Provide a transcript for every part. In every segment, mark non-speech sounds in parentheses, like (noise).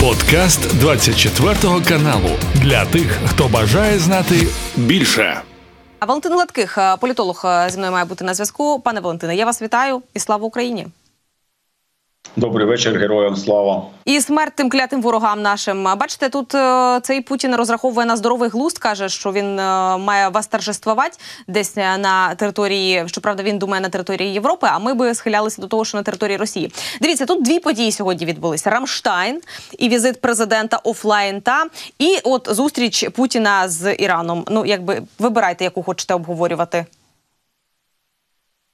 Подкаст 24 каналу для тих, хто бажає знати більше. А Валентин Гладких, е, політолог, е, зі мною має бути на зв'язку. Пане Валентине, я вас вітаю і слава Україні. Добрий вечір, героям слава і смерть тим клятим ворогам нашим. Бачите, тут е, цей Путін розраховує на здоровий глузд, каже, що він е, має вас торжествувати десь на території. Щоправда, він думає на території Європи. А ми би схилялися до того, що на території Росії. Дивіться, тут дві події сьогодні відбулися: Рамштайн і візит президента офлайн. Та і от зустріч Путіна з Іраном. Ну якби вибирайте, яку хочете обговорювати.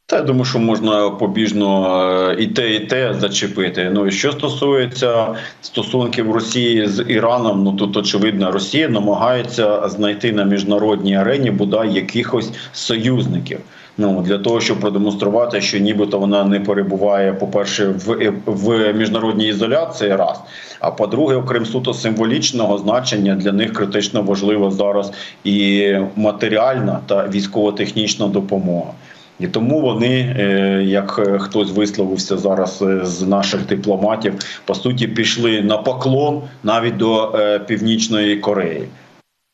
Та я думаю, що можна побіжно е, і те, і те зачепити. Ну і що стосується стосунків Росії з Іраном, ну тут очевидно, Росія намагається знайти на міжнародній арені бодай якихось союзників. Ну для того, щоб продемонструвати, що нібито вона не перебуває, по перше, в в міжнародній ізоляції, раз. А по-друге, окрім суто символічного значення, для них критично важлива зараз і матеріальна та військово-технічна допомога. І тому вони, е, як хтось висловився зараз е, з наших дипломатів, по суті пішли на поклон навіть до е, Північної Кореї.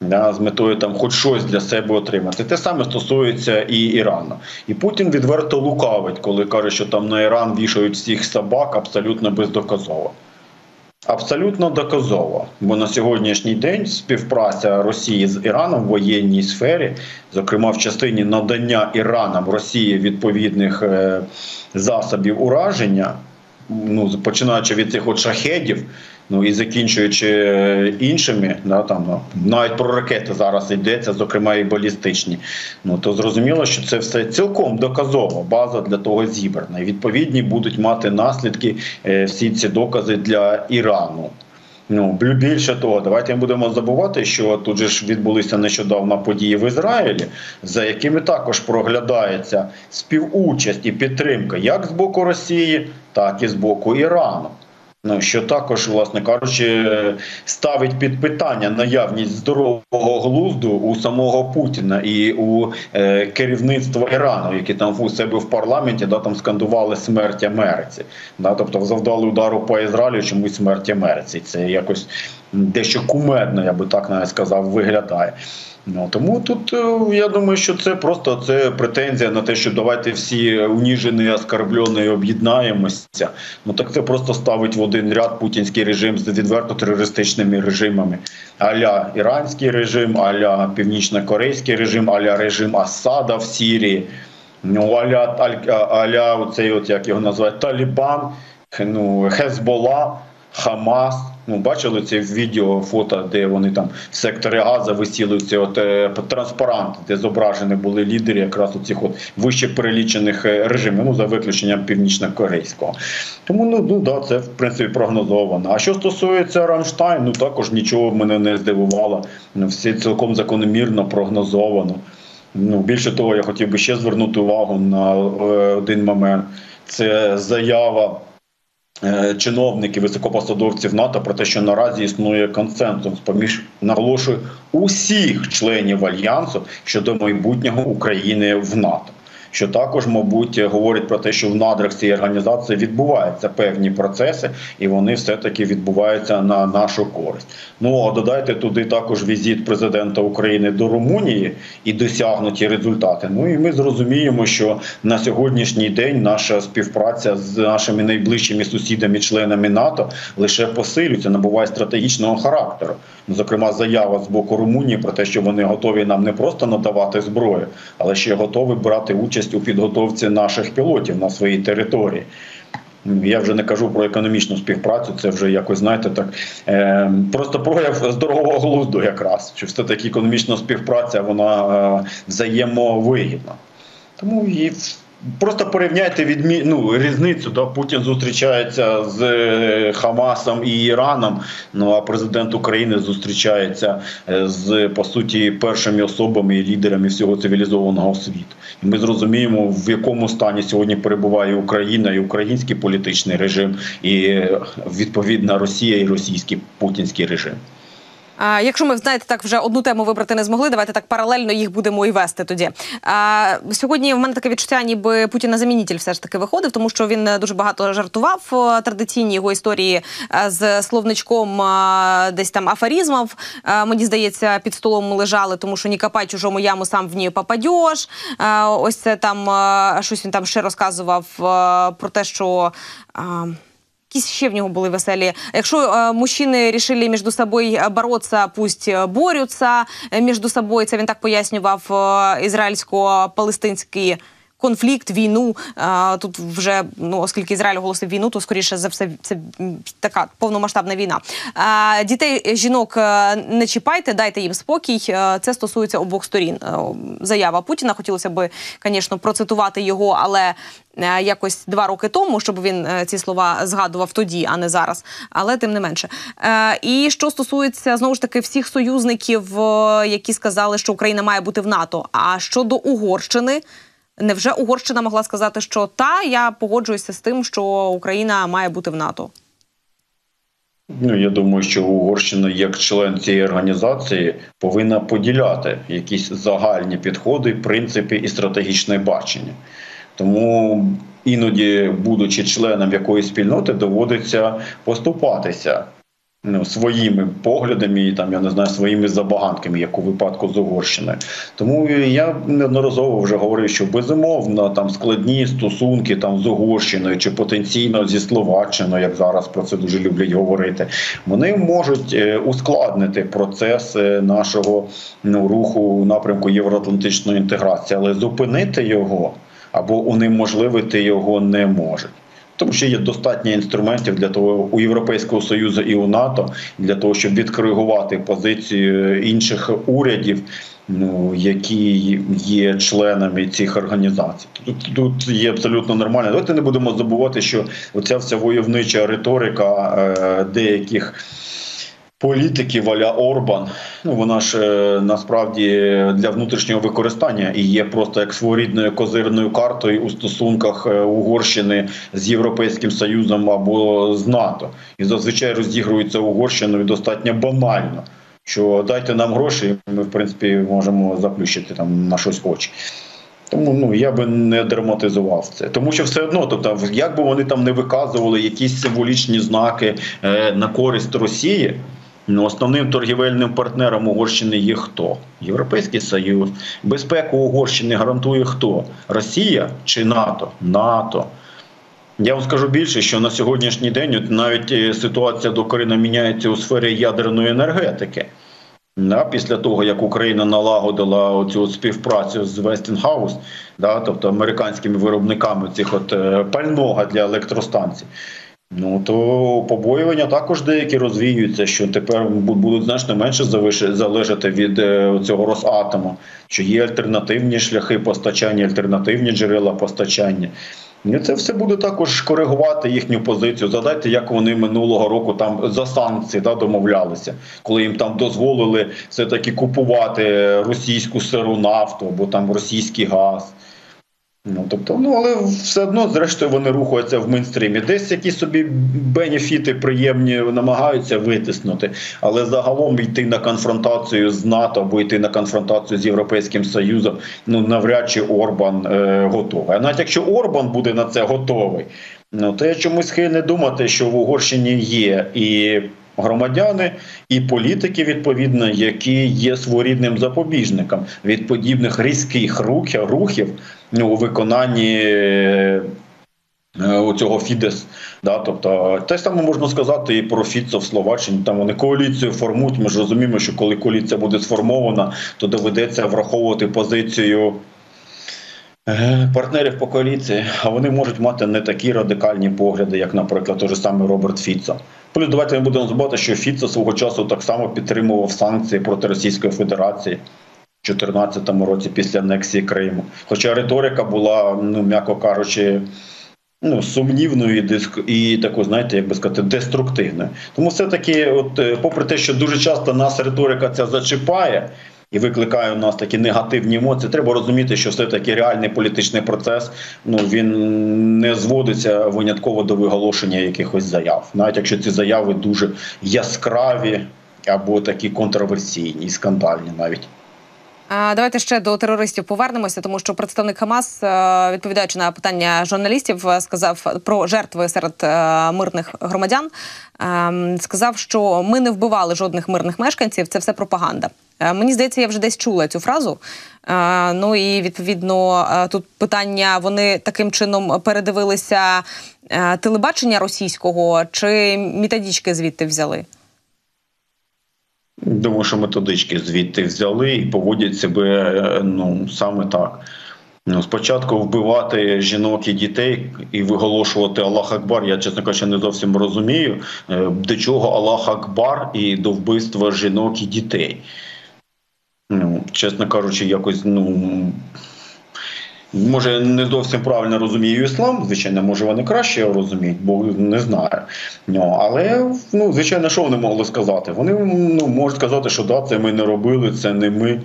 Да, з метою там хоч щось для себе отримати. Те саме стосується і Ірану. І Путін відверто лукавить, коли каже, що там на Іран вішають всіх собак абсолютно бездоказово. Абсолютно доказово, бо на сьогоднішній день співпраця Росії з Іраном в воєнній сфері, зокрема в частині надання Іраном Росії відповідних е, засобів ураження, ну починаючи від цих от шахедів, ну і закінчуючи е, іншими, да там ну, навіть про ракети зараз йдеться, зокрема і балістичні. Ну то зрозуміло, що це все цілком доказова База для того зібрана. І відповідні будуть мати наслідки е, всі ці докази для Ірану. Ну більше того, давайте не будемо забувати, що тут же ж відбулися нещодавно події в Ізраїлі, за якими також проглядається співучасть і підтримка як з боку Росії, так і з боку Ірану. Ну, що також, власне кажучи, ставить під питання наявність здорового глузду у самого Путіна і у е, керівництва Ірану, які там у себе в парламенті да, там скандували смерть Америці. Да, Тобто завдали удару по Ізраїлю, чомусь смерть Америці. Це якось дещо кумедно, я би так навіть сказав, виглядає. Ну тому тут е, я думаю, що це просто це претензія на те, що давайте всі уніжені, оскорблені об'єднаємося. Ну так це просто ставить в один ряд путінський режим з відверто терористичними режимами, аля іранський режим, аля північно-корейський режим, аля режим Асада в Сірії, ну аля аля оцей, от як його називають, Талібан, ну Хезбола, Хамас. Ну, бачили це відео, фото, де вони там в секторі Газа висіли ці от е, транспаранти, де зображені були лідери якраз у цих от вище перелічених е, режимів, ну за виключенням північно-корейського. Тому ну ну да, це в принципі прогнозовано. А що стосується Рамштайн, ну також нічого мене не здивувало. Ну, все цілком закономірно прогнозовано. Ну більше того, я хотів би ще звернути увагу на е, один момент. Це заява. Е, чиновників високопосадовців НАТО про те, що наразі існує консенсус поміж наголошую усіх членів альянсу щодо майбутнього України в НАТО що також, мабуть, говорить про те, що в надрах цієї організації відбуваються певні процеси, і вони все таки відбуваються на нашу користь. Ну а додайте туди також візит президента України до Румунії і досягнуті результати. Ну і ми зрозуміємо, що на сьогоднішній день наша співпраця з нашими найближчими сусідами-членами НАТО лише посилюється, набуває стратегічного характеру. Ну, зокрема, заява з боку Румунії про те, що вони готові нам не просто надавати зброю, але ще готові брати участь участь у підготовці наших пілотів на своїй території. Я вже не кажу про економічну співпрацю, це вже якось знаєте так е, просто прояв здорового глузду, якраз що все таки економічна співпраця вона е, взаємовигідна. Тому і Просто порівняйте відмі... ну, різницю. Да? Путін зустрічається з е, Хамасом і Іраном. Ну а президент України зустрічається е, з по суті першими особами і лідерами всього цивілізованого світу. І ми зрозуміємо, в якому стані сьогодні перебуває Україна і український політичний режим, і відповідна Росія і російський путінський режим. Якщо ми знаєте, так вже одну тему вибрати не змогли, давайте так паралельно їх будемо і вести тоді. А, Сьогодні в мене таке відчуття, ніби Путін на замінитель все ж таки виходив, тому що він дуже багато жартував традиційні його історії з словничком десь там афоризмів. Мені здається, під столом лежали, тому що ні копай чужому яму сам в ній попадеш. Ось це там щось він там ще розказував про те, що. Якісь ще в нього були веселі. Якщо е, мужчини рішили між собою боротися, пусть борються між собою. Це він так пояснював е, ізраїльсько-палестинський конфлікт, війну. Тут вже ну, оскільки Ізраїль оголосив війну, то скоріше за все це така повномасштабна війна. Дітей жінок е, не чіпайте, дайте їм спокій. Е, це стосується обох сторін. Е, заява Путіна. Хотілося б, звісно, процитувати його, але. Якось два роки тому, щоб він ці слова згадував тоді, а не зараз. Але тим не менше. І що стосується знову ж таки всіх союзників, які сказали, що Україна має бути в НАТО. А щодо Угорщини, Невже Угорщина могла сказати, що та я погоджуюся з тим, що Україна має бути в НАТО? Ну я думаю, що Угорщина, як член цієї організації, повинна поділяти якісь загальні підходи, принципи і стратегічне бачення. Тому іноді, будучи членом якоїсь спільноти, доводиться поступатися ну, своїми поглядами і там я не знаю своїми забаганками, як у випадку з Угорщиною. Тому я неодноразово вже говорив, що безумовно там складні стосунки там з Угорщиною чи потенційно зі Словаччиною, як зараз про це дуже люблять говорити, вони можуть е, ускладнити процес е, нашого ну, руху у напрямку євроатлантичної інтеграції, але зупинити його або унеможливити його не можуть тому що є достатньо інструментів для того у Європейського союзу і у НАТО для того, щоб відкоригувати позицію інших урядів. Ну, які є членами цих організацій, тут тут є абсолютно нормально. Давайте не будемо забувати, що оця вся войовнича риторика е, деяких політиків Валя Орбан. Ну вона ж е, насправді для внутрішнього використання і є просто як своєрідною козирною картою у стосунках е, Угорщини з Європейським Союзом або з НАТО, і зазвичай розігрується Угорщиною достатньо банально. Що дайте нам гроші, ми в принципі можемо заплющити там на щось очі. Тому ну я би не драматизував це, тому що все одно, тобто, як би вони там не виказували якісь символічні знаки е, на користь Росії. Ну, Основним торгівельним партнером Угорщини є хто? Європейський Союз. Безпеку Угорщини гарантує хто? Росія чи НАТО? НАТО. Я вам скажу більше, що на сьогоднішній день навіть е, ситуація докорінно міняється у сфері ядерної енергетики. Да, Після того, як Україна налагодила цю співпрацю з Westinghouse, да, тобто американськими виробниками цих от е, пального для електростанцій. Ну то побоювання також деякі розвіюються, що тепер будуть значно менше залежати від е, цього Росатому, що є альтернативні шляхи постачання, альтернативні джерела постачання. І це все буде також коригувати їхню позицію. Задайте, як вони минулого року там за санкції да, домовлялися, коли їм там дозволили все таки купувати російську сиру нафту або там російський газ. Ну тобто, ну але все одно, зрештою, вони рухаються в мейнстрімі. Десь якісь собі бенефіти приємні намагаються витиснути, але загалом йти на конфронтацію з НАТО або йти на конфронтацію з Європейським Союзом, ну навряд чи Орбан е, готовий. А навіть якщо Орбан буде на це готовий, ну то я чомусь схильний думати, що в Угорщині є і. Громадяни і політики відповідно, які є своєрідним запобіжником від подібних різких рухів ну, у виконанні е, у цього Фідес. Да, тобто те саме можна сказати і про Фіцо в Словаччині. Там вони коаліцію формують. Ми ж розуміємо, що коли коаліція буде сформована, то доведеться враховувати позицію. Партнерів по коаліції, а вони можуть мати не такі радикальні погляди, як, наприклад, той же самий Роберт Фіцо. Плюс давайте не будемо забувати, що Фіцо свого часу так само підтримував санкції проти Російської Федерації. 2014 році після анексії Криму. Хоча риторика була, ну м'яко кажучи, ну сумнівною і диск і такою, знаєте, як би сказати, деструктивною. Тому все-таки, от, е, попри те, що дуже часто нас риторика ця зачіпає. І викликає у нас такі негативні емоції. Треба розуміти, що все таки реальний політичний процес ну він не зводиться винятково до виголошення якихось заяв, навіть якщо ці заяви дуже яскраві, або такі контроверсійні скандальні навіть. Давайте ще до терористів повернемося, тому що представник Хамас, е, відповідаючи на питання журналістів, е, сказав про жертви серед е, мирних громадян. Ем, сказав, що ми не вбивали жодних мирних мешканців. Це все пропаганда. Мені здається, я вже десь чула цю фразу. Ну і відповідно тут питання: вони таким чином передивилися телебачення російського чи методички звідти взяли. Думаю, що методички звідти взяли і поводять себе ну саме так. Ну, Спочатку вбивати жінок і дітей і виголошувати Аллах Акбар. Я чесно кажучи, не зовсім розумію, е, до чого Аллах Акбар і до вбивства жінок і дітей. Ну, Чесно кажучи, якось ну Може, не зовсім правильно розумію іслам, звичайно, може вони краще розуміють, бо не знаю. Ну, Але ну, звичайно, що вони могли сказати? Вони ну, можуть сказати, що да, це ми не робили, це не ми.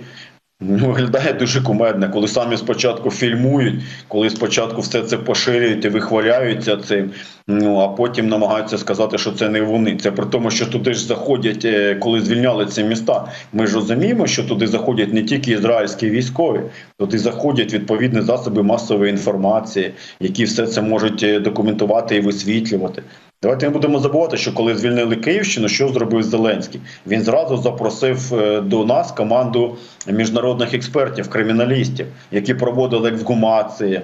Ну, виглядає дуже кумедно, коли самі спочатку фільмують, коли спочатку все це поширюють і вихваляються цим, ну а потім намагаються сказати, що це не вони. Це при тому, що туди ж заходять, е, коли звільняли ці міста. Ми ж розуміємо, що туди заходять не тільки ізраїльські військові, туди заходять відповідні засоби масової інформації, які все це можуть е, документувати і висвітлювати. Давайте не будемо забувати, що коли звільнили Київщину, що зробив Зеленський? Він зразу запросив е, до нас команду міжнародних експертів, криміналістів, які проводили ексгумації,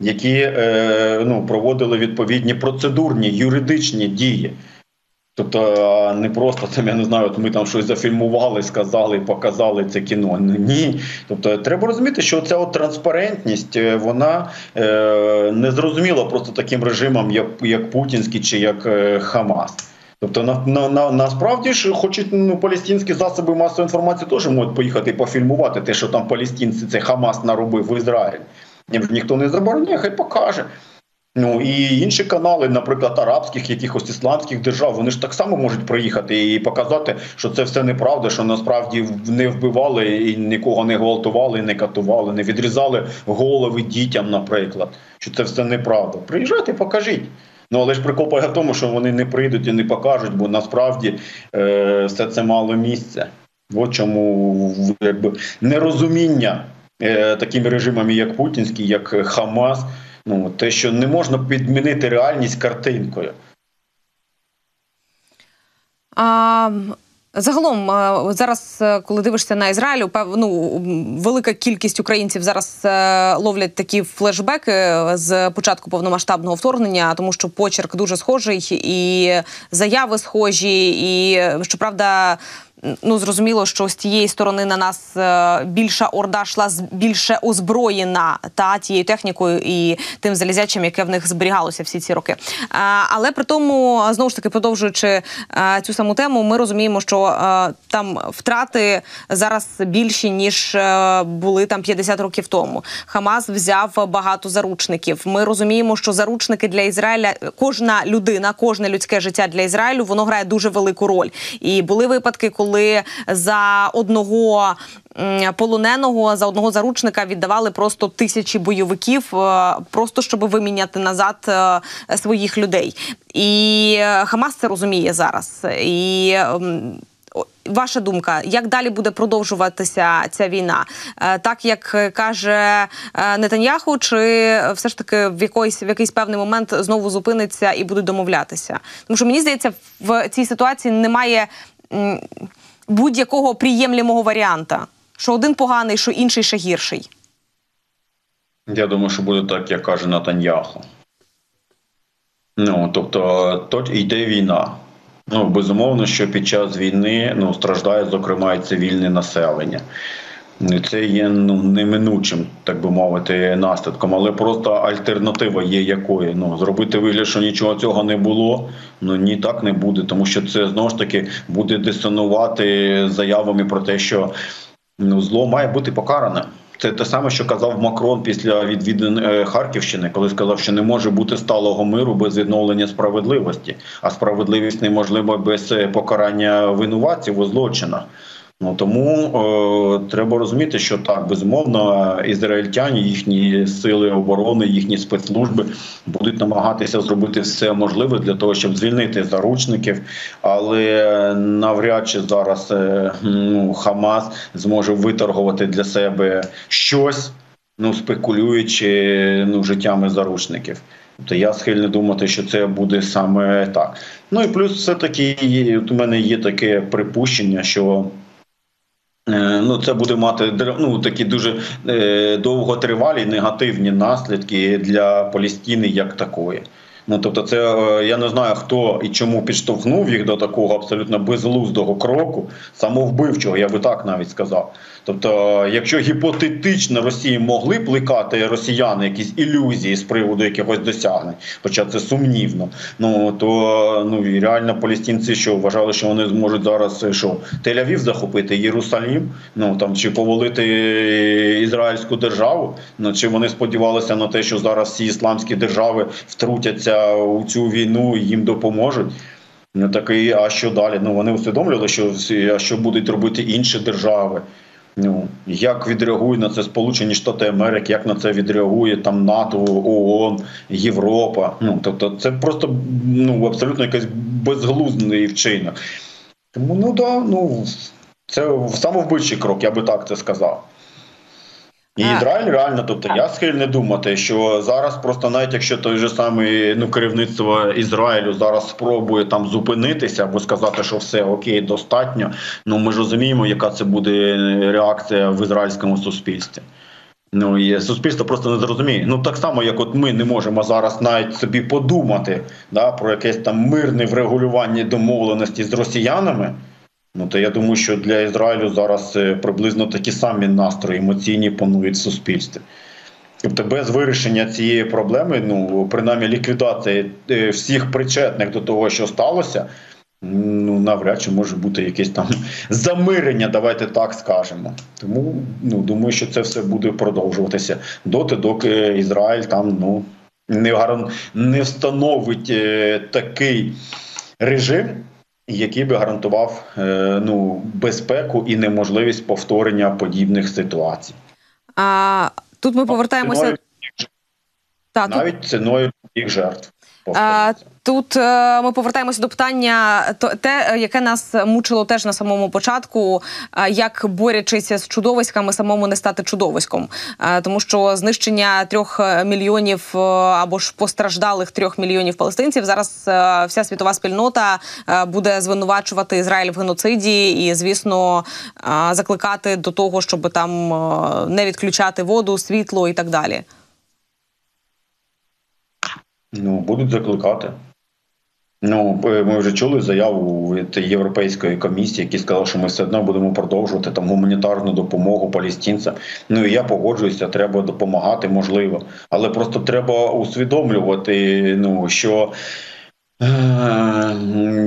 які е, ну, проводили відповідні процедурні юридичні дії. Тобто не просто там, я не знаю, от ми там щось зафільмували, сказали, показали це кіно. Ні. Тобто треба розуміти, що ця от транспарентність е, вона е, не зрозуміла просто таким режимом, як як Путінський чи як е, Хамас. Тобто на, на, на насправді ж хочуть ну, палестинські засоби масової інформації теж можуть поїхати пофільмувати те, що там палестинці це Хамас наробив в Ізраїль. Ніхто не забороняє, хай покаже. Ну і інші канали, наприклад, арабських, якихось ісламських держав, вони ж так само можуть приїхати і показати, що це все неправда, що насправді не вбивали і нікого не гвалтували, не катували, не відрізали голови дітям, наприклад, що це все неправда. Приїжджайте, покажіть. Ну але ж прикол в тому, що вони не прийдуть і не покажуть, бо насправді е, все це мало місця. От чому якби нерозуміння е, такими режимами, як Путінський, як Хамас. Ну те, що не можна підмінити реальність картинкою. А... Загалом зараз, е, коли дивишся на Ізраїль, ну, велика кількість українців зараз е, ловлять такі флешбеки з початку повномасштабного вторгнення, тому що почерк дуже схожий, і заяви схожі, і щоправда. Ну, зрозуміло, що з тієї сторони на нас е, більша орда йшла більше озброєна та тією технікою і тим залізячим, яке в них зберігалося всі ці роки. Е, але при тому, знову ж таки, продовжуючи е, цю саму тему, ми розуміємо, що там втрати зараз більші ніж були там 50 років тому. Хамас взяв багато заручників. Ми розуміємо, що заручники для Ізраїля кожна людина, кожне людське життя для Ізраїлю воно грає дуже велику роль. І були випадки, коли коли за одного полоненого за одного заручника віддавали просто тисячі бойовиків, е, просто щоб виміняти назад е, своїх людей. І Хамас це розуміє зараз. І Ваша думка, як далі буде продовжуватися ця війна? Е, так як каже Нетаньяху, чи все ж таки в якийсь в якийсь певний момент знову зупиниться і будуть домовлятися? Тому що мені здається, в цій ситуації немає будь-якого приємлімого варіанта. Що один поганий, що інший ще гірший. Я думаю, що буде так, як каже Натаньяху. Ну, тобто, то йде війна. Ну, безумовно, що під час війни ну, страждає, зокрема, і цивільне населення. Це є ну неминучим, так би мовити, наслідком, але просто альтернатива є якою. Ну зробити вигляд, що нічого цього не було. Ну ні, так не буде, тому що це знову ж таки буде дисонувати заявами про те, що ну зло має бути покаране. Це те саме, що казав Макрон після відвідин е, Харківщини, коли сказав, що не може бути сталого миру без відновлення справедливості, а справедливість неможлива без е, покарання винуватців у злочинах. Ну тому е, треба розуміти, що так безумовно ізраїльтяні, їхні сили оборони, їхні спецслужби будуть намагатися зробити все можливе для того, щоб звільнити заручників, але навряд чи зараз е, ну, Хамас зможе виторгувати для себе щось, ну спекулюючи ну життями заручників. Тобто я схильний думати, що це буде саме так. Ну і плюс, все таки у мене є таке припущення, що. Е, ну, це буде мати ну, такі дуже е, довготривалі негативні наслідки для Палістини як такої. Ну тобто, це е, я не знаю, хто і чому підштовхнув їх до такого абсолютно безглуздого кроку, самовбивчого, я би так навіть сказав. Тобто, якщо гіпотетично Росії могли плекати росіяни якісь ілюзії з приводу якихось досягнень, хоча це сумнівно, ну то ну і реально палестинці, що вважали, що вони зможуть зараз е, що Тель-Авів захопити Єрусалім, ну там чи повалити ізраїльську державу, ну чи вони сподівалися на те, що зараз всі ісламські держави втрутяться у цю війну і їм допоможуть. Ну так і а що далі? Ну вони усвідомлювали, що а що будуть робити інші держави. Ну як відреагує на це Сполучені Штати Америки, як на це відреагує там НАТО, ООН, Європа? Ну тобто, це просто ну абсолютно якийсь безглузний вчинок. Тому ну да, ну це самовбивчий крок, я би так це сказав. І Ізраїль реально, тобто я схильний думати, що зараз просто навіть якщо той же самий ну керівництво Ізраїлю зараз спробує там зупинитися або сказати, що все окей, достатньо. Ну ми ж розуміємо, яка це буде реакція в ізраїльському суспільстві. Ну і суспільство просто не зрозуміє. Ну так само, як от ми не можемо зараз навіть собі подумати да, про якесь там мирне врегулювання домовленості з росіянами. Ну то я думаю, що для Ізраїлю зараз е, приблизно такі самі настрої емоційні панують в суспільстві. Тобто без вирішення цієї проблеми, ну принаймні ліквідації е, всіх причетних до того, що сталося, ну навряд чи може бути якесь там (laughs) замирення, давайте так скажемо. Тому ну думаю, що це все буде продовжуватися доти, доки Ізраїль там ну не гаран не встановить е, такий режим який би гарантував е, ну безпеку і неможливість повторення подібних ситуацій. А тут ми повертаємося ціною, Та, навіть ціною їх жертв. А, Тут е, ми повертаємося до питання, то те, яке нас мучило теж на самому початку, е, як борючися з чудовиськами, самому не стати чудовиськом, е, тому що знищення трьох мільйонів або ж постраждалих трьох мільйонів палестинців зараз вся світова спільнота буде звинувачувати Ізраїль в геноциді і, звісно, закликати до того, щоб там не відключати воду, світло і так далі. Ну будуть закликати. Ну, ми вже чули заяву від Європейської комісії, які сказали, що ми все одно будемо продовжувати там гуманітарну допомогу палестинцям. Ну і я погоджуюся, треба допомагати, можливо, але просто треба усвідомлювати, ну що. Е,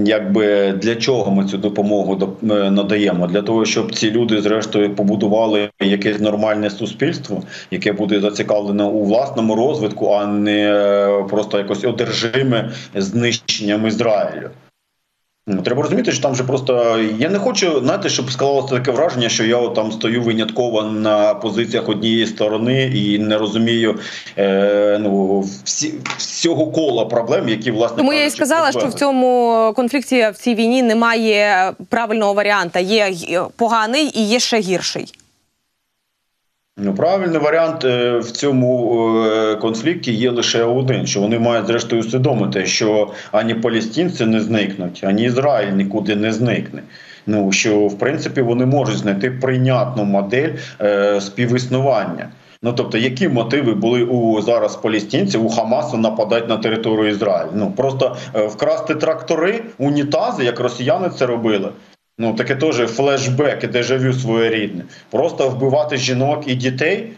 якби для чого ми цю допомогу е, надаємо? Для того, щоб ці люди, зрештою, побудували якесь нормальне суспільство, яке буде зацікавлене у власному розвитку, а не е, просто якось одержиме знищенням Ізраїлю. Ну, треба розуміти, що там вже просто я не хочу знаєте, щоб склалося таке враження, що я там стою винятково на позиціях однієї сторони і не розумію е, ну всі всього кола проблем, які власне тому я і сказала, що в цьому конфлікті в цій війні немає правильного варіанта. Є поганий і є ще гірший. Ну, правильний варіант е, в цьому е, конфлікті є лише один: що вони мають зрештою усвідомити, що ані палестинці не зникнуть, ані Ізраїль нікуди не зникне. Ну що в принципі вони можуть знайти прийнятну модель е, співіснування. Ну тобто, які мотиви були у зараз палестинців у Хамасу нападати на територію Ізраїлю? Ну просто е, вкрасти трактори, унітази, як росіяни це робили. Ну, таке теж флешбек і дежавю своєрідне. Просто вбивати жінок і дітей.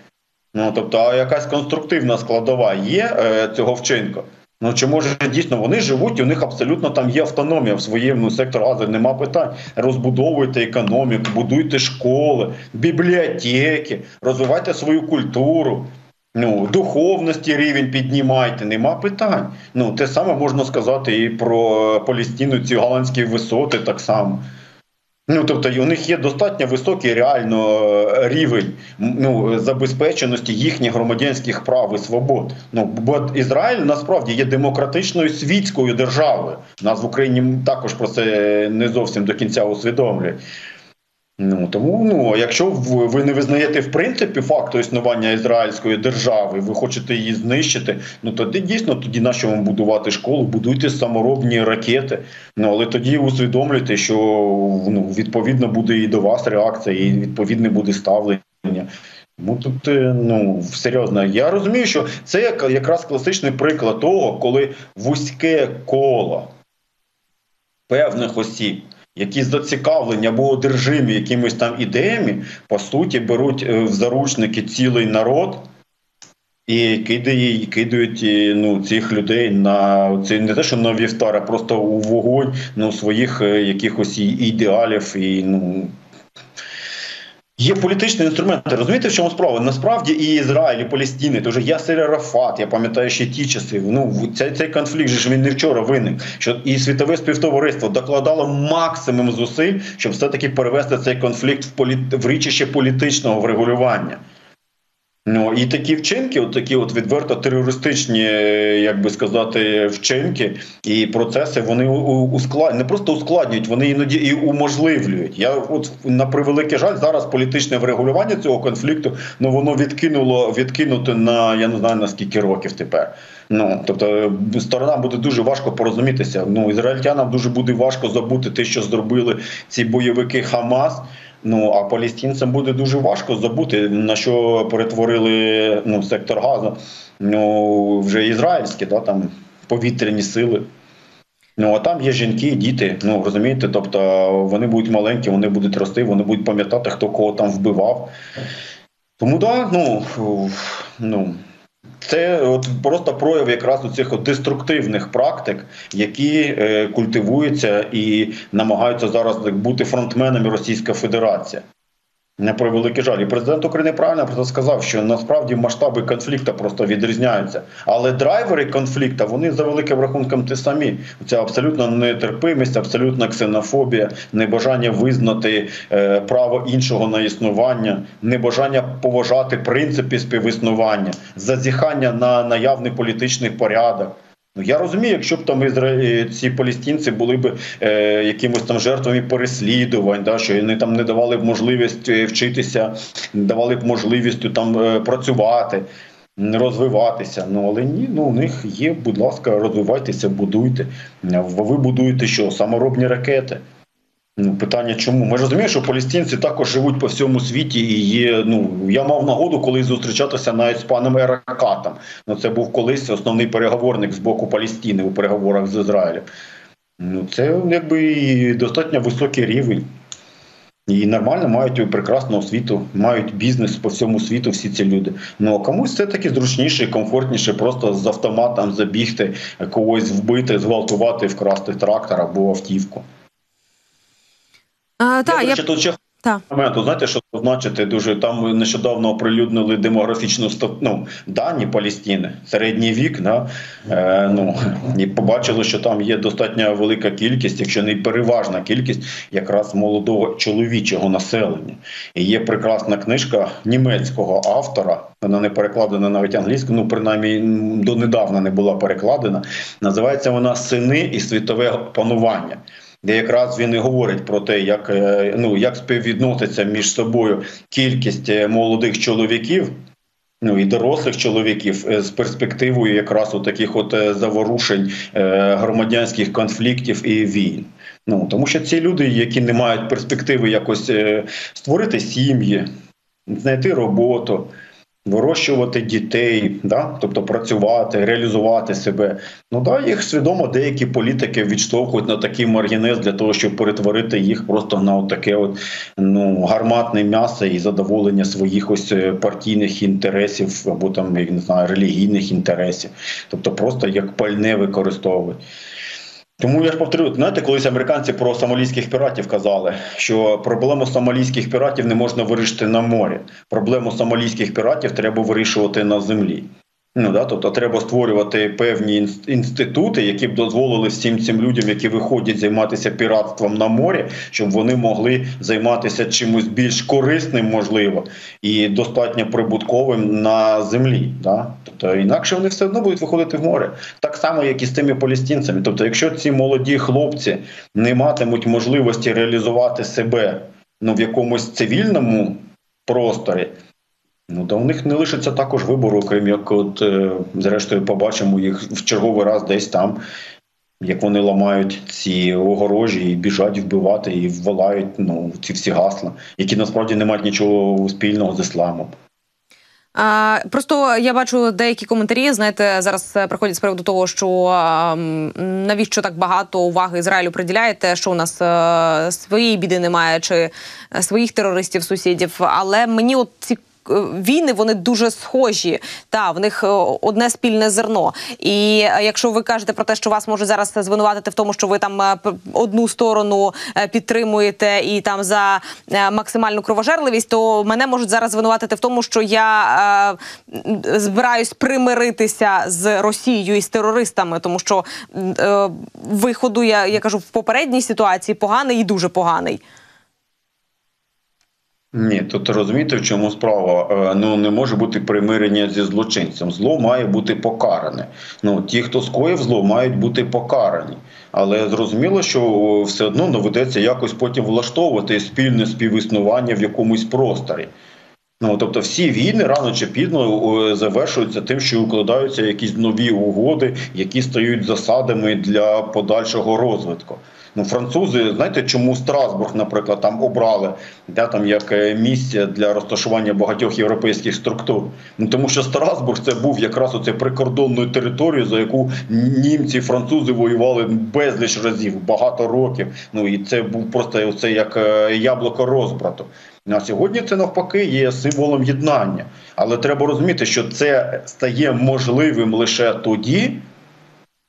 Ну, тобто, а якась конструктивна складова є е, цього вчинку. Ну чи може дійсно вони живуть, і у них абсолютно там є автономія в своєму сектору Ази, нема питань. Розбудовуйте економіку, будуйте школи, бібліотеки, розвивайте свою культуру. Ну, духовності рівень піднімайте, нема питань. Ну, те саме можна сказати і про Палістину, ці голландські висоти так само. Ну тобто у них є достатньо високий реально е, рівень ну забезпеченості їхніх громадянських прав і свобод. Ну бо Ізраїль насправді є демократичною світською державою. Нас в Україні також про це не зовсім до кінця усвідомлюють. Ну тому, ну якщо ви не визнаєте в принципі факту існування ізраїльської держави, ви хочете її знищити. Ну тоді дійсно тоді на що вам будувати школу, будуйте саморобні ракети. Ну але тоді усвідомлюйте, що ну відповідно буде і до вас реакція, і відповідне буде ставлення. Ну тут ну серйозно. Я розумію, що це якраз класичний приклад того, коли вузьке коло певних осіб які зацікавлені або одержимі якимись там ідеями, по суті, беруть е, в заручники цілий народ. І кидає, кидають е, ну, цих людей на це не те, що на вівтар, а просто у вогонь ну, своїх е, якихось ідеалів і ну Є політичні інструменти. Розумієте, в чому справа? Насправді і Ізраїль, і Палестини, то вже Ясир Арафат, я пам'ятаю ще ті часи. Ну цей цей конфлікт же ж він не вчора виник. Що і світове співтовариство докладало максимум зусиль, щоб все таки перевести цей конфлікт в політ в річище політичного врегулювання. Ну і такі вчинки, от такі от відверто терористичні, як би сказати, вчинки і процеси вони ускладнюють, не просто ускладнюють, вони іноді і уможливлюють. Я от на превеликий жаль, зараз політичне врегулювання цього конфлікту ну воно відкинуло відкинуто на я не знаю на скільки років тепер. Ну тобто сторонам буде дуже важко порозумітися. Ну ізраїльтянам дуже буде важко забути те, що зробили ці бойовики Хамас. Ну а палестинцям буде дуже важко забути на що перетворили ну сектор газу. Ну вже ізраїльські, да там повітряні сили. Ну а там є жінки, діти. Ну розумієте, тобто вони будуть маленькі, вони будуть рости, вони будуть пам'ятати, хто кого там вбивав. Тому да, ну ну. Це от просто прояв якраз у цих деструктивних практик, які е, культивуються і намагаються зараз бути фронтменами Російська Федерація. Не про великий жаль. І президент України правильно просто сказав, що насправді масштаби конфлікту просто відрізняються. Але драйвери конфлікту вони за великим рахунком ті самі. Ця абсолютна нетерпимість, абсолютна ксенофобія, небажання визнати е, право іншого на існування, небажання поважати принципи співіснування, зазіхання на наявний політичний порядок. Ну я розумію, якщо б там ізраї... ці палестинці були б е, якимось там жертвами переслідувань, да що вони там не давали б можливість е, вчитися, не давали б можливість там е, працювати, розвиватися. Ну але ні, ну у них є, будь ласка, розвивайтеся, будуйте. Ви будуєте що? Саморобні ракети. Ну, Питання чому? Ми розуміємо, що палестинці також живуть по всьому світі, і є. Ну я мав нагоду колись зустрічатися навіть з паном Еракатом. Ну це був колись основний переговорник з боку Палестини у переговорах з Ізраїлем. Ну це якби достатньо високий рівень. І нормально мають прекрасну освіту, мають бізнес по всьому світу. Всі ці люди. Ну а комусь все таки зручніше, і комфортніше, просто з автоматом забігти, когось вбити, зґвалтувати, вкрасти трактор або автівку. А, та, я, я... тут ще та. моменту, знаєте, що позначити дуже там нещодавно оприлюднили демографічну ну, дані Палістини, середній вік, да, е, ну і побачили, що там є достатньо велика кількість, якщо не переважна кількість якраз молодого чоловічого населення. І є прекрасна книжка німецького автора. Вона не перекладена навіть англійською, ну принаймні донедавна не була перекладена. Називається вона Сини і світове панування де якраз він і говорить про те, як е, ну як співвідноситься між собою кількість е, молодих чоловіків. Ну і дорослих чоловіків е, з перспективою якраз у таких от заворушень громадянських конфліктів і війн. Ну тому що ці люди, які не мають перспективи якось створити сім'ї, знайти роботу, вирощувати дітей, да? тобто працювати, реалізувати себе. Ну да, їх свідомо деякі політики відштовхують на такий маргінез для того, щоб перетворити їх просто на таке от ну гарматне м'ясо і задоволення своїх ось е, партійних інтересів або там я не знаю релігійних інтересів, тобто просто як пальне використовують. Тому я ж повторю, знаєте, колись американці про сомалійських піратів казали, що проблему сомалійських піратів не можна вирішити на морі. Проблему сомалійських піратів треба вирішувати на землі. Ну да, тобто треба створювати певні інститути, які б дозволили всім цим людям, які виходять займатися піратством на морі, щоб вони могли займатися чимось більш корисним, можливо, і достатньо прибутковим на землі. Да? Тобто інакше вони все одно будуть виходити в море, так само, як і з тими палестинцями. Тобто, якщо ці молоді хлопці не матимуть можливості реалізувати себе ну в якомусь цивільному просторі. Ну, то у них не лишиться також вибору, окрім як от е, зрештою побачимо їх в черговий раз десь там, як вони ламають ці огорожі і біжать вбивати, і ввалають ну, ці всі гасла, які насправді не мають нічого спільного з ісламом. А, Просто я бачу деякі коментарі. Знаєте, зараз е, приходять з приводу того, що а, навіщо так багато уваги Ізраїлю приділяєте, що у нас а, свої біди немає, чи своїх терористів, сусідів. Але мені от ці Е, війни вони дуже схожі. Та в них е, одне спільне зерно. І е, якщо ви кажете про те, що вас можуть зараз звинуватити в тому, що ви там одну сторону підтримуєте і там за максимальну кровожерливість, то мене можуть зараз звинуватити в тому, що я е, збираюсь примиритися з Росією і з терористами, тому що е, виходу я, я кажу в попередній ситуації поганий і дуже поганий. Ні, тут розумієте, в чому справа? Е, ну не може бути примирення зі злочинцем. Зло має бути покаране. Ну ті, хто скоїв зло, мають бути покарані. Але зрозуміло, що все одно доведеться якось потім влаштовувати спільне співіснування в якомусь просторі. Ну тобто, всі війни рано чи пізно завершуються тим, що укладаються якісь нові угоди, які стають засадами для подальшого розвитку. Ну, французи, знаєте, чому Страсбург, наприклад, там обрали де там як е, місце для розташування багатьох європейських структур? Ну тому що Страсбург це був якраз оце прикордонною територією, за яку німці, французи воювали безліч разів, багато років. Ну і це був просто оце як е, яблуко розбрату. На сьогодні це навпаки є символом єднання, але треба розуміти, що це стає можливим лише тоді.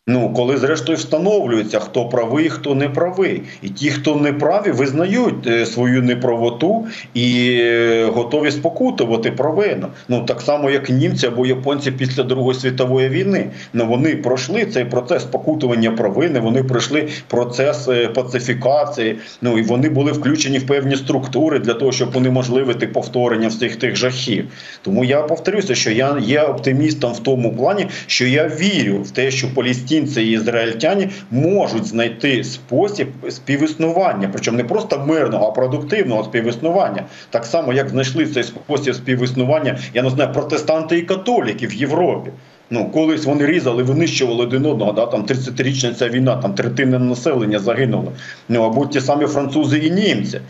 Ну, коли зрештою встановлюється, хто правий, хто не правий, і ті, хто не праві, визнають е, свою неправоту і е, готові спокутувати провину. Ну так само, як німці або японці після Другої світової війни. Ну вони пройшли цей процес спокутування провини. Вони пройшли процес е, пацифікації. Ну і вони були включені в певні структури для того, щоб унеможливити повторення всіх тих жахів. Тому я повторюся, що я є оптимістом в тому плані, що я вірю в те, що полісті палестинці і ізраїльтяні можуть знайти спосіб співіснування, причому не просто мирного, а продуктивного співіснування. Так само, як знайшли цей спосіб співіснування, я не знаю, протестанти і католіки в Європі. Ну, колись вони різали, винищували один одного, да, там 30-річна ця війна, там третина населення загинуло. Ну або ті самі французи і німці.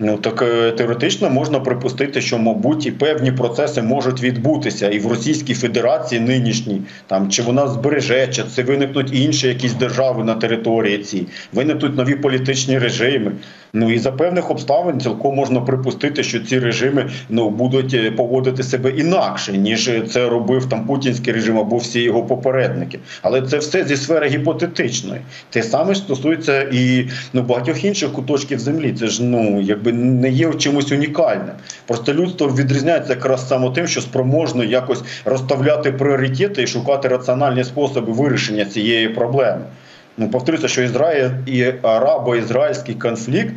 Ну так е, теоретично можна припустити, що мабуть і певні процеси можуть відбутися і в Російській Федерації нинішній, там чи вона збереже, чи це виникнуть інші якісь держави на території ці, виникнуть нові політичні режими. Ну і за певних обставин цілком можна припустити, що ці режими ну будуть е, поводити себе інакше, ніж це робив там путінський режим або всі його попередники. Але це все зі сфери гіпотетичної. Те саме стосується і ну багатьох інших куточків землі. Це ж ну якби не є чимось унікальним. Просто людство відрізняється якраз саме тим, що спроможно якось розставляти пріоритети і шукати раціональні способи вирішення цієї проблеми. Ну, повторюся, що Ізраїль і арабо-ізраїльський конфлікт.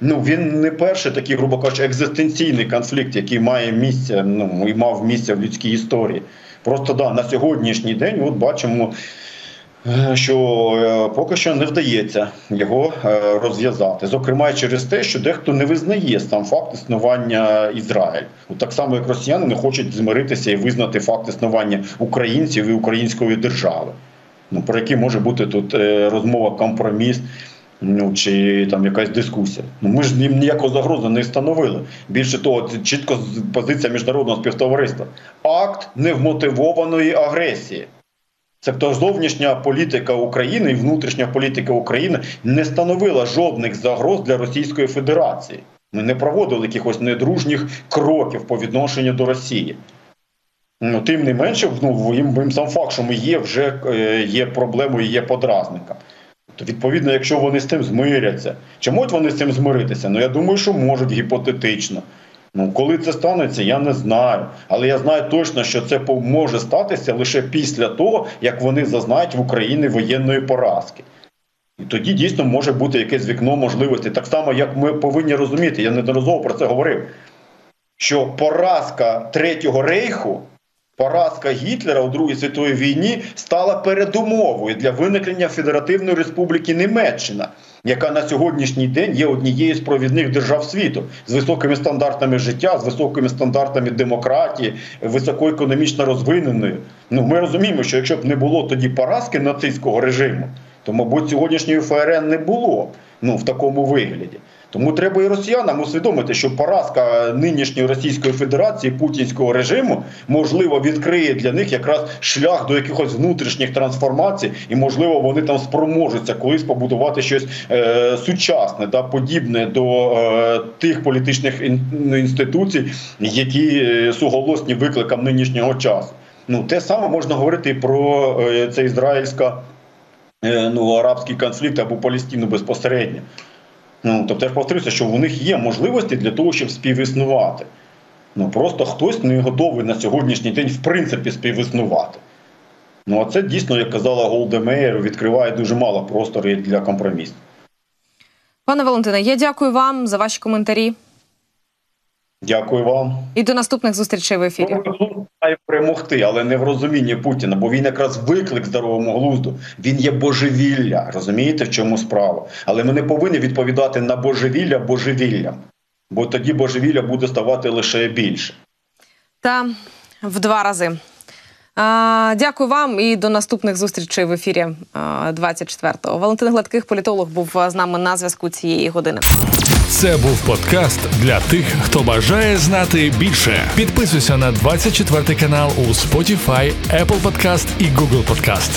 Ну, він не перший такий, грубо кажучи, екзистенційний конфлікт, який має місце, ну і мав місце в людській історії. Просто да, на сьогоднішній день от бачимо, е, що е, поки що не вдається його е, розв'язати. Зокрема, через те, що дехто не визнає сам факт існування Ізраїль. От Так само, як росіяни не хочуть змиритися і визнати факт існування українців і української держави ну про які може бути тут е, розмова, компроміс. Ну чи там якась дискусія. Ну ми ж їм ніякого загрозу не встановили. Більше того, це чітко позиція міжнародного співтовариства. Акт невмотивованої агресії. Тобто зовнішня політика України і внутрішня політика України не становила жодних загроз для Російської Федерації. Ми не проводили якихось недружніх кроків по відношенню до Росії. Ну, Тим не менше, ну, їм, їм сам факт, що ми є, вже е, є проблемою, є подразником. То, відповідно, якщо вони з тим змиряться, чи можуть вони з цим змиритися? Ну я думаю, що можуть гіпотетично. Ну, коли це станеться, я не знаю. Але я знаю точно, що це може статися лише після того, як вони зазнають в Україні воєнної поразки. І тоді дійсно може бути якесь вікно можливості. Так само, як ми повинні розуміти, я неодноразово про це говорив, що поразка Третього рейху, поразка Гітлера у Другій світовій війні стала передумовою для виникнення Федеративної Республіки Німеччина, яка на сьогоднішній день є однією з провідних держав світу з високими стандартами життя, з високими стандартами демократії, високоекономічно розвиненою. Ну ми розуміємо, що якщо б не було тоді поразки нацистського режиму, то мабуть сьогоднішньої ФРН не було ну в такому вигляді. Тому треба і росіянам усвідомити, що поразка нинішньої Російської Федерації путінського режиму можливо відкриє для них якраз шлях до якихось внутрішніх трансформацій, і можливо вони там спроможуться колись побудувати щось е, сучасне та подібне до е, тих політичних ін, інституцій, які е, суголосні викликам нинішнього часу. Ну те саме можна говорити і про е, це ізраїльська е, ну арабський конфлікт або Палестину безпосередньо. Ну, тобто я ж повторюся, що у них є можливості для того, щоб співіснувати. Ну просто хтось не готовий на сьогоднішній день в принципі співіснувати. Ну а це дійсно, як казала Голда Меєр, відкриває дуже мало простору для компромісу. Пане Валентине, я дякую вам за ваші коментарі. Дякую вам. І до наступних зустрічей в ефірі. Має перемогти, але не в розумінні Путіна, бо він якраз виклик здоровому глузду. Він є божевілля. Розумієте, в чому справа? Але ми не повинні відповідати на божевілля божевіллям, бо тоді божевілля буде ставати лише більше. Та в два рази. Дякую вам і до наступних зустрічей в ефірі 24-го. Валентин Гладких, політолог, був з нами на зв'язку цієї години. Це був подкаст для тих, хто бажає знати більше. Підписуйся на 24 канал у Spotify, Apple Podcast і Google Podcast.